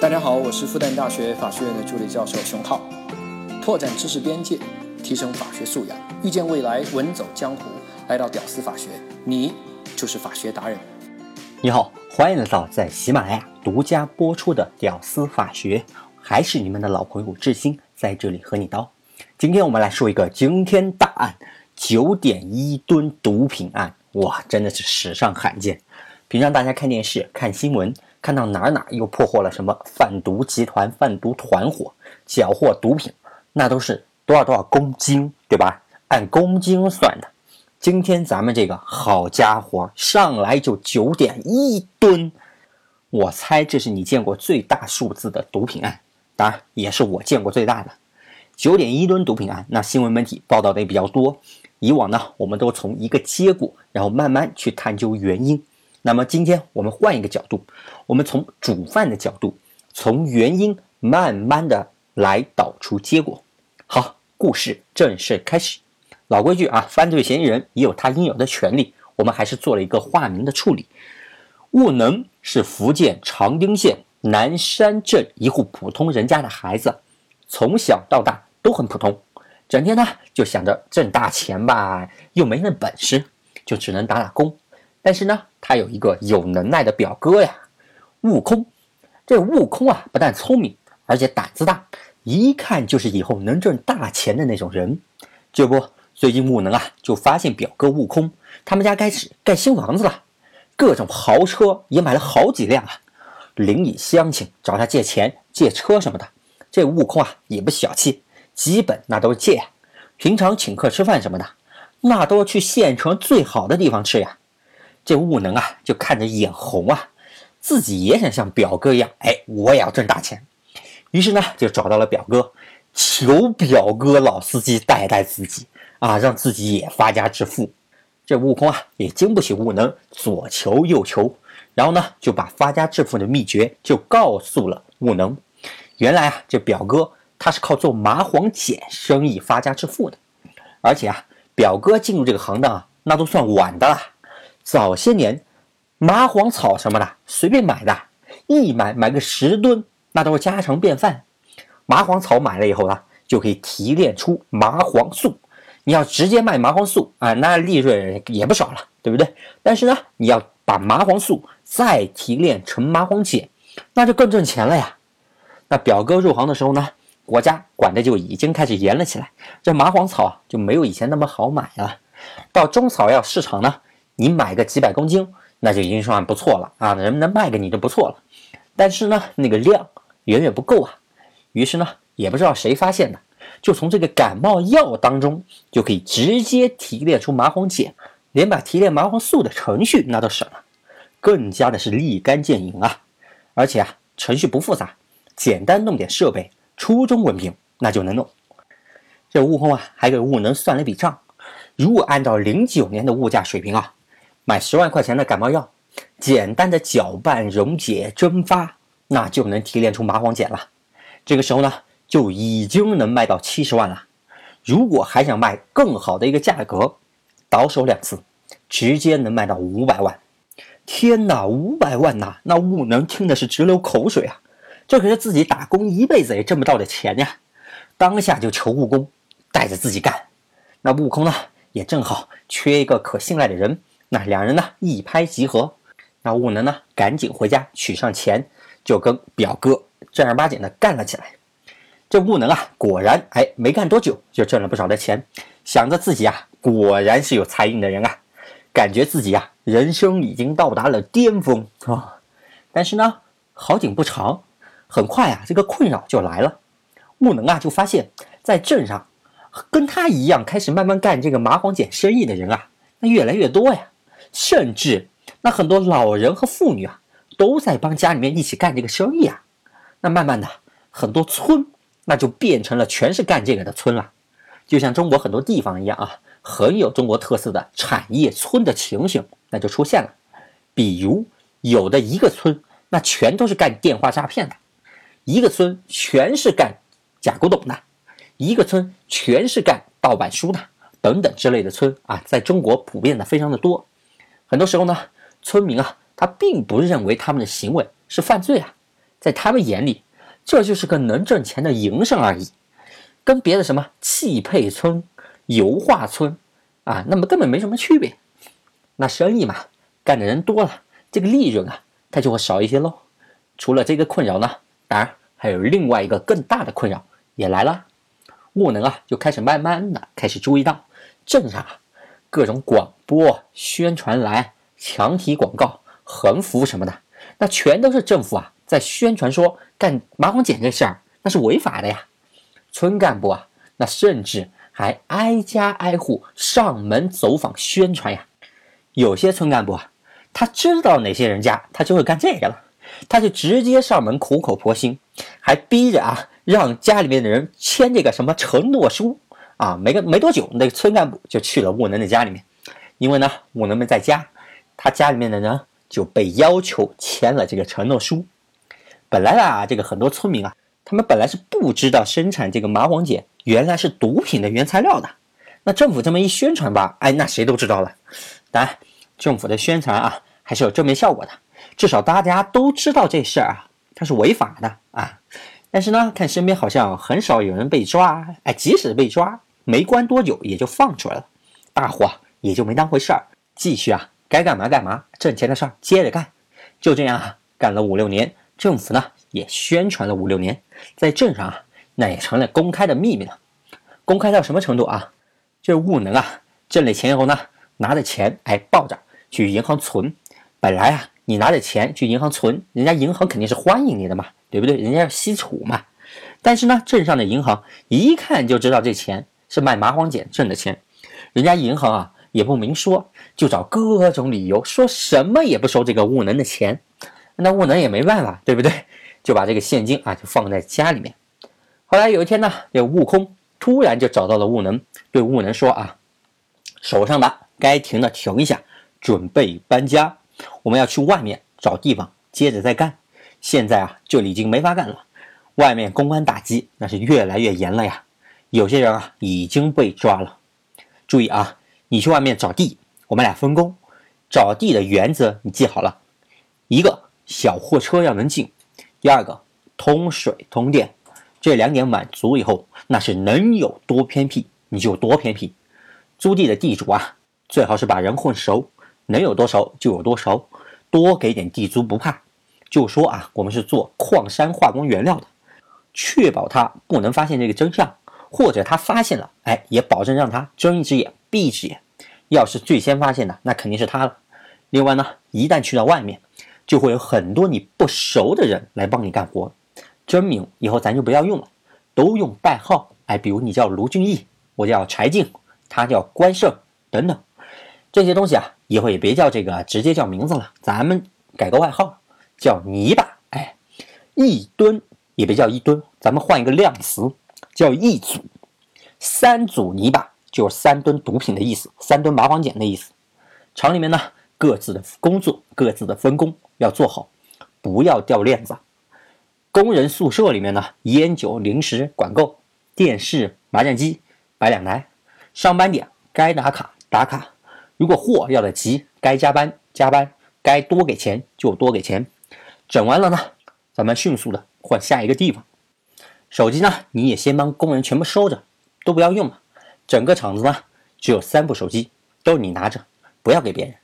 大家好，我是复旦大学法学院的助理教授熊浩。拓展知识边界，提升法学素养，遇见未来，稳走江湖。来到屌丝法学，你就是法学达人。你好，欢迎来到在喜马拉雅独家播出的《屌丝法学》，还是你们的老朋友志新在这里和你叨。今天我们来说一个惊天大案——九点一吨毒品案。哇，真的是史上罕见。平常大家看电视、看新闻。看到哪哪又破获了什么贩毒集团、贩毒团伙缴获毒品，那都是多少多少公斤，对吧？按公斤算的。今天咱们这个好家伙，上来就九点一吨，我猜这是你见过最大数字的毒品案，当然也是我见过最大的九点一吨毒品案。那新闻媒体报道的也比较多。以往呢，我们都从一个结果，然后慢慢去探究原因。那么今天我们换一个角度，我们从主犯的角度，从原因慢慢的来导出结果。好，故事正式开始。老规矩啊，犯罪嫌疑人也有他应有的权利，我们还是做了一个化名的处理。悟能是福建长汀县南山镇一户普通人家的孩子，从小到大都很普通，整天呢就想着挣大钱吧，又没那本事，就只能打打工。但是呢，他有一个有能耐的表哥呀，悟空。这悟空啊，不但聪明，而且胆子大，一看就是以后能挣大钱的那种人。这不，最近悟能啊，就发现表哥悟空他们家开始盖新房子了，各种豪车也买了好几辆啊。邻里乡亲找他借钱、借车什么的，这悟空啊也不小气，基本那都是借。平常请客吃饭什么的，那都是去县城最好的地方吃呀。这悟能啊，就看着眼红啊，自己也想像表哥一样，哎，我也要挣大钱。于是呢，就找到了表哥，求表哥老司机带带自己啊，让自己也发家致富。这悟空啊，也经不起悟能左求右求，然后呢，就把发家致富的秘诀就告诉了悟能。原来啊，这表哥他是靠做麻黄碱生意发家致富的，而且啊，表哥进入这个行当啊，那都算晚的了。早些年，麻黄草什么的随便买的，一买买个十吨，那都是家常便饭。麻黄草买了以后呢，就可以提炼出麻黄素。你要直接卖麻黄素啊，那利润也不少了，对不对？但是呢，你要把麻黄素再提炼成麻黄碱，那就更挣钱了呀。那表哥入行的时候呢，国家管的就已经开始严了起来，这麻黄草啊就没有以前那么好买了。到中草药市场呢。你买个几百公斤，那就已经算不错了啊！能不能卖给你就不错了。但是呢，那个量远远不够啊。于是呢，也不知道谁发现的，就从这个感冒药当中就可以直接提炼出麻黄碱，连把提炼麻黄素的程序那都省了，更加的是立竿见影啊！而且啊，程序不复杂，简单弄点设备，初中文凭那就能弄。这悟空啊，还给悟能算了一笔账，如果按照零九年的物价水平啊。买十万块钱的感冒药，简单的搅拌、溶解、蒸发，那就能提炼出麻黄碱了。这个时候呢，就已经能卖到七十万了。如果还想卖更好的一个价格，倒手两次，直接能卖到五百万。天哪，五百万呐！那悟能听的是直流口水啊！这可是自己打工一辈子也挣不到的钱呀！当下就求悟空带着自己干。那悟空呢，也正好缺一个可信赖的人。那两人呢一拍即合，那悟能呢赶紧回家取上钱，就跟表哥正儿八经的干了起来。这悟能啊，果然哎没干多久就挣了不少的钱，想着自己啊果然是有财运的人啊，感觉自己啊人生已经到达了巅峰啊。但是呢好景不长，很快啊这个困扰就来了。悟能啊就发现，在镇上跟他一样开始慢慢干这个麻黄碱生意的人啊，那越来越多呀。甚至那很多老人和妇女啊，都在帮家里面一起干这个生意啊。那慢慢的，很多村那就变成了全是干这个的村了。就像中国很多地方一样啊，很有中国特色的产业村的情形，那就出现了。比如有的一个村，那全都是干电话诈骗的；一个村全是干假古董的；一个村全是干盗版书的，等等之类的村啊，在中国普遍的非常的多。很多时候呢，村民啊，他并不认为他们的行为是犯罪啊，在他们眼里，这就是个能挣钱的营生而已，跟别的什么汽配村、油画村啊，那么根本没什么区别。那生意嘛，干的人多了，这个利润啊，它就会少一些喽。除了这个困扰呢，当然还有另外一个更大的困扰也来了。务能啊，就开始慢慢的开始注意到镇上啊，各种广播宣传栏、墙体广告、横幅什么的，那全都是政府啊在宣传说干麻黄碱这事儿那是违法的呀。村干部啊，那甚至还挨家挨户上门走访宣传呀。有些村干部啊，他知道哪些人家他就会干这个了，他就直接上门苦口婆心，还逼着啊。让家里面的人签这个什么承诺书啊？没个没多久，那个村干部就去了务能的家里面，因为呢，务能们在家，他家里面的人就被要求签了这个承诺书。本来啊，这个很多村民啊，他们本来是不知道生产这个麻黄碱原来是毒品的原材料的。那政府这么一宣传吧，哎，那谁都知道了。当然，政府的宣传啊，还是有正面效果的，至少大家都知道这事儿啊，它是违法的啊。但是呢，看身边好像很少有人被抓，哎，即使被抓，没关多久也就放出来了，大伙也就没当回事儿，继续啊，该干嘛干嘛，挣钱的事儿接着干，就这样啊，干了五六年，政府呢也宣传了五六年，在镇上啊，那也成了公开的秘密了，公开到什么程度啊？就是务能啊，挣了钱以后呢，拿着钱哎抱着去银行存，本来啊，你拿着钱去银行存，人家银行肯定是欢迎你的嘛。对不对？人家要吸储嘛，但是呢，镇上的银行一看就知道这钱是卖麻黄碱挣的钱，人家银行啊也不明说，就找各种理由，说什么也不收这个务能的钱。那务能也没办法，对不对？就把这个现金啊就放在家里面。后来有一天呢，这悟空突然就找到了悟能，对悟能说啊，手上的该停的停一下，准备搬家，我们要去外面找地方接着再干。现在啊，这里已经没法干了，外面公安打击那是越来越严了呀。有些人啊已经被抓了。注意啊，你去外面找地，我们俩分工。找地的原则你记好了：一个小货车要能进，第二个通水通电。这两点满足以后，那是能有多偏僻你就多偏僻。租地的地主啊，最好是把人混熟，能有多熟就有多熟，多给点地租不怕。就说啊，我们是做矿山化工原料的，确保他不能发现这个真相，或者他发现了，哎，也保证让他睁一只眼闭一只眼。要是最先发现的，那肯定是他了。另外呢，一旦去到外面，就会有很多你不熟的人来帮你干活。真名以后咱就不要用了，都用代号。哎，比如你叫卢俊义，我叫柴静，他叫关胜等等，这些东西啊，以后也别叫这个，直接叫名字了，咱们改个外号。叫泥巴，哎，一吨也别叫一吨，咱们换一个量词，叫一组。三组泥巴就是三吨毒品的意思，三吨麻黄碱的意思。厂里面呢，各自的工作，各自的分工要做好，不要掉链子。工人宿舍里面呢，烟酒零食管够，电视麻将机摆两台。上班点该打卡打卡，如果货要的急，该加班加班，该多给钱就多给钱。整完了呢，咱们迅速的换下一个地方。手机呢，你也先帮工人全部收着，都不要用了。整个厂子呢，只有三部手机，都你拿着，不要给别人。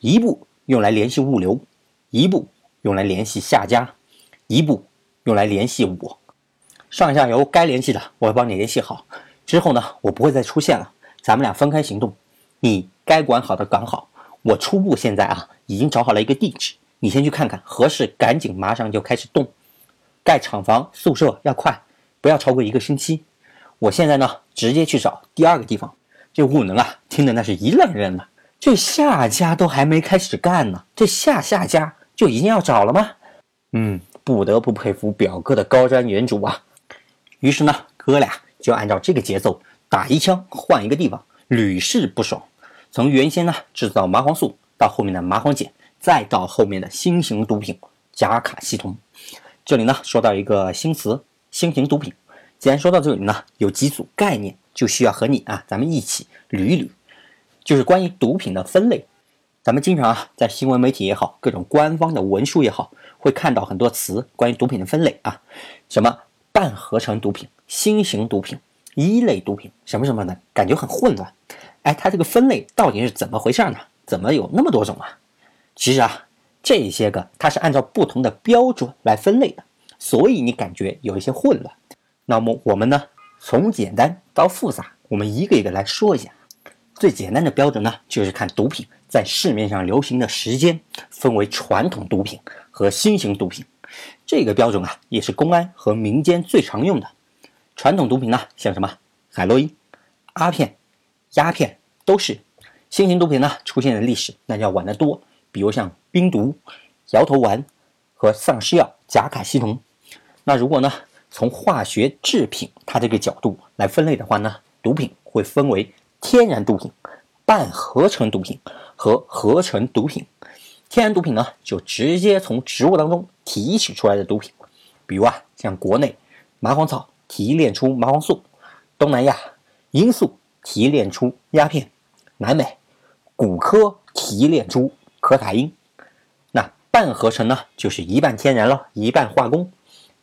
一部用来联系物流，一部用来联系下家，一部用来联系我。上下游该联系的，我会帮你联系好。之后呢，我不会再出现了，咱们俩分开行动。你该管好的管好。我初步现在啊，已经找好了一个地址。你先去看看合适，赶紧马上就开始动。盖厂房宿舍要快，不要超过一个星期。我现在呢，直接去找第二个地方。这务能啊，听的那是一愣人了。这下家都还没开始干呢，这下下家就已经要找了吗？嗯，不得不佩服表哥的高瞻远瞩啊。于是呢，哥俩就按照这个节奏，打一枪换一个地方，屡试不爽。从原先呢制造麻黄素，到后面的麻黄碱。再到后面的新型毒品甲卡西酮，这里呢说到一个新词，新型毒品。既然说到这里呢，有几组概念就需要和你啊，咱们一起捋一捋，就是关于毒品的分类。咱们经常啊，在新闻媒体也好，各种官方的文书也好，会看到很多词关于毒品的分类啊，什么半合成毒品、新型毒品、一类毒品，什么什么的，感觉很混乱。哎，它这个分类到底是怎么回事呢？怎么有那么多种啊？其实啊，这些个它是按照不同的标准来分类的，所以你感觉有一些混乱。那么我们呢，从简单到复杂，我们一个一个来说一下。最简单的标准呢，就是看毒品。在市面上流行的时间分为传统毒品和新型毒品，这个标准啊也是公安和民间最常用的。传统毒品呢，像什么海洛因、阿片、鸦片都是；新型毒品呢，出现的历史那要晚得多，比如像冰毒、摇头丸和丧尸药甲卡西酮。那如果呢，从化学制品它这个角度来分类的话呢，毒品会分为天然毒品、半合成毒品。和合成毒品，天然毒品呢，就直接从植物当中提取出来的毒品，比如啊，像国内麻黄草提炼出麻黄素，东南亚罂粟提炼出鸦片，南美古柯提炼出可卡因。那半合成呢，就是一半天然了，一半化工，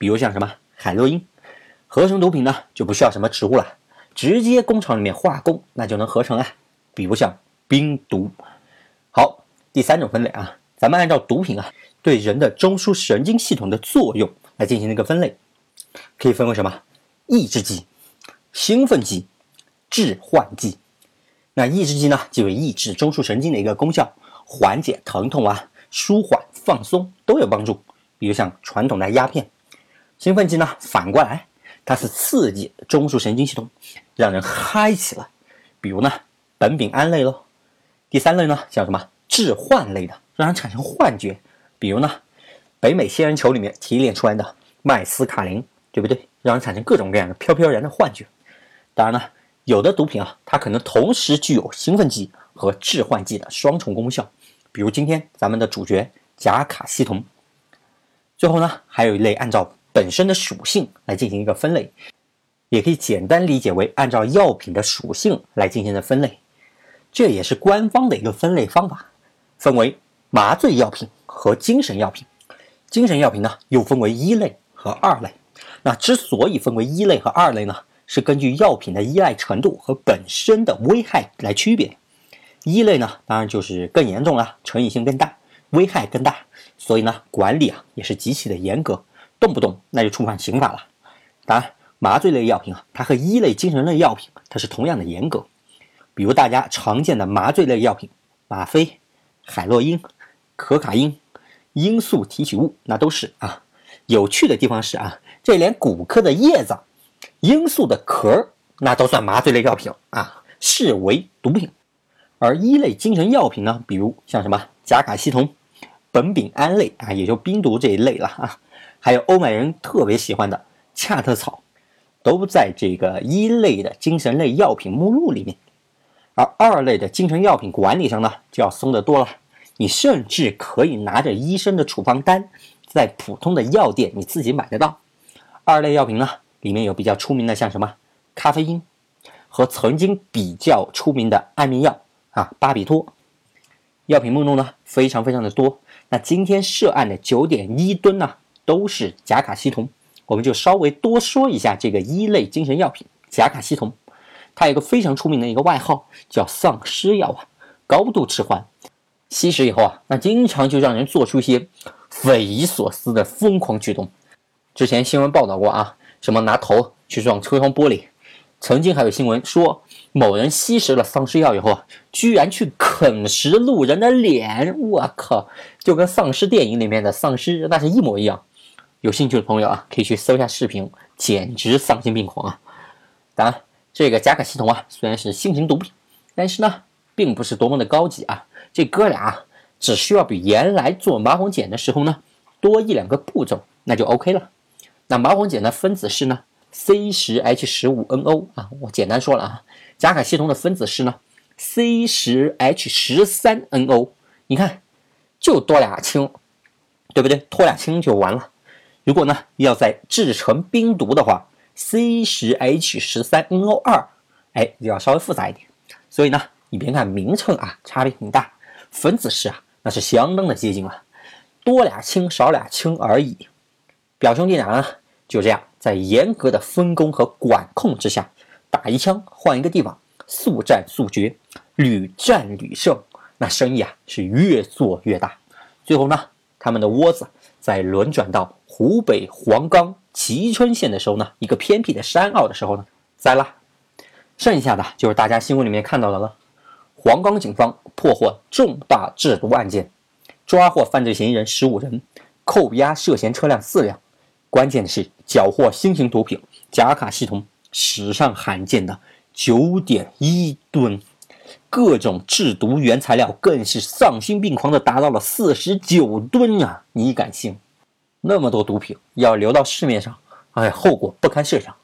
比如像什么海洛因。合成毒品呢，就不需要什么植物了，直接工厂里面化工，那就能合成啊，比如像冰毒。好，第三种分类啊，咱们按照毒品啊对人的中枢神经系统的作用来进行一个分类，可以分为什么？抑制剂、兴奋剂、致幻剂。那抑制剂呢，就是抑制中枢神经的一个功效，缓解疼痛啊，舒缓放松都有帮助。比如像传统的鸦片。兴奋剂呢，反过来，它是刺激中枢神经系统，让人嗨起来。比如呢，苯丙胺类咯。第三类呢，叫什么致幻类的，让人产生幻觉，比如呢，北美仙人球里面提炼出来的麦斯卡林，对不对？让人产生各种各样的飘飘然的幻觉。当然呢，有的毒品啊，它可能同时具有兴奋剂和致幻剂的双重功效，比如今天咱们的主角甲卡西酮。最后呢，还有一类按照本身的属性来进行一个分类，也可以简单理解为按照药品的属性来进行的分类。这也是官方的一个分类方法，分为麻醉药品和精神药品。精神药品呢，又分为一类和二类。那之所以分为一类和二类呢，是根据药品的依赖程度和本身的危害来区别。一类呢，当然就是更严重了，成瘾性更大，危害更大，所以呢，管理啊也是极其的严格，动不动那就触犯刑法了。当然，麻醉类药品啊，它和一类精神类药品它是同样的严格。比如大家常见的麻醉类药品，吗啡、海洛因、可卡因、罂粟提取物，那都是啊。有趣的地方是啊，这连骨科的叶子、罂粟的壳，那都算麻醉类药品啊，视为毒品。而一类精神药品呢，比如像什么甲卡西酮、苯丙胺类啊，也就冰毒这一类了啊，还有欧美人特别喜欢的恰特草，都在这个一类的精神类药品目录里面。而二类的精神药品管理上呢，就要松得多了。你甚至可以拿着医生的处方单，在普通的药店你自己买得到。二类药品呢，里面有比较出名的，像什么咖啡因和曾经比较出名的安眠药啊，巴比托。药品目录呢，非常非常的多。那今天涉案的九点一吨呢，都是甲卡西酮。我们就稍微多说一下这个一类精神药品甲卡西酮。它有个非常出名的一个外号，叫丧尸药啊，高度致幻，吸食以后啊，那经常就让人做出一些匪夷所思的疯狂举动。之前新闻报道过啊，什么拿头去撞车窗玻璃，曾经还有新闻说某人吸食了丧尸药以后啊，居然去啃食路人的脸，我靠，就跟丧尸电影里面的丧尸那是一模一样。有兴趣的朋友啊，可以去搜一下视频，简直丧心病狂啊！当然。这个甲卡西酮啊，虽然是新型毒品，但是呢，并不是多么的高级啊。这哥俩只需要比原来做麻黄碱的时候呢，多一两个步骤，那就 OK 了。那麻黄碱的分子式呢，C 十 H 十五 NO 啊，我简单说了啊。甲卡西酮的分子式呢，C 十 H 十三 NO。你看，就多俩氢，对不对？脱俩氢就完了。如果呢，要再制成冰毒的话，C 十 H 十三 NO 二，哎，就要稍微复杂一点。所以呢，你别看名称啊，差别挺大，分子式啊，那是相当的接近了，多俩氢少俩氢而已。表兄弟俩呢，就这样在严格的分工和管控之下，打一枪换一个地方，速战速决，屡战屡胜，那生意啊是越做越大。最后呢，他们的窝子在轮转到湖北黄冈蕲春县的时候呢，一个偏僻的山坳的时候呢，栽了。剩下的就是大家新闻里面看到的了。黄冈警方破获重大制毒案件，抓获犯罪嫌疑人十五人，扣押涉嫌车辆四辆。关键是缴获新型毒品甲卡西酮，史上罕见的九点一吨，各种制毒原材料更是丧心病狂的达到了四十九吨啊！你敢信？那么多毒品要流到市面上，哎，后果不堪设想。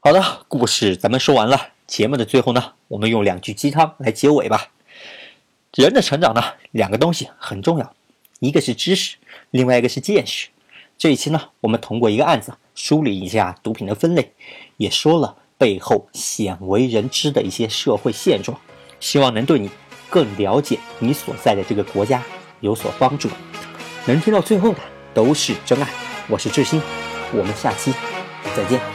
好的，故事咱们说完了。节目的最后呢，我们用两句鸡汤来结尾吧。人的成长呢，两个东西很重要，一个是知识，另外一个是见识。这一期呢，我们通过一个案子梳理一下毒品的分类，也说了背后鲜为人知的一些社会现状，希望能对你更了解你所在的这个国家有所帮助。能听到最后的都是真爱。我是志新，我们下期再见。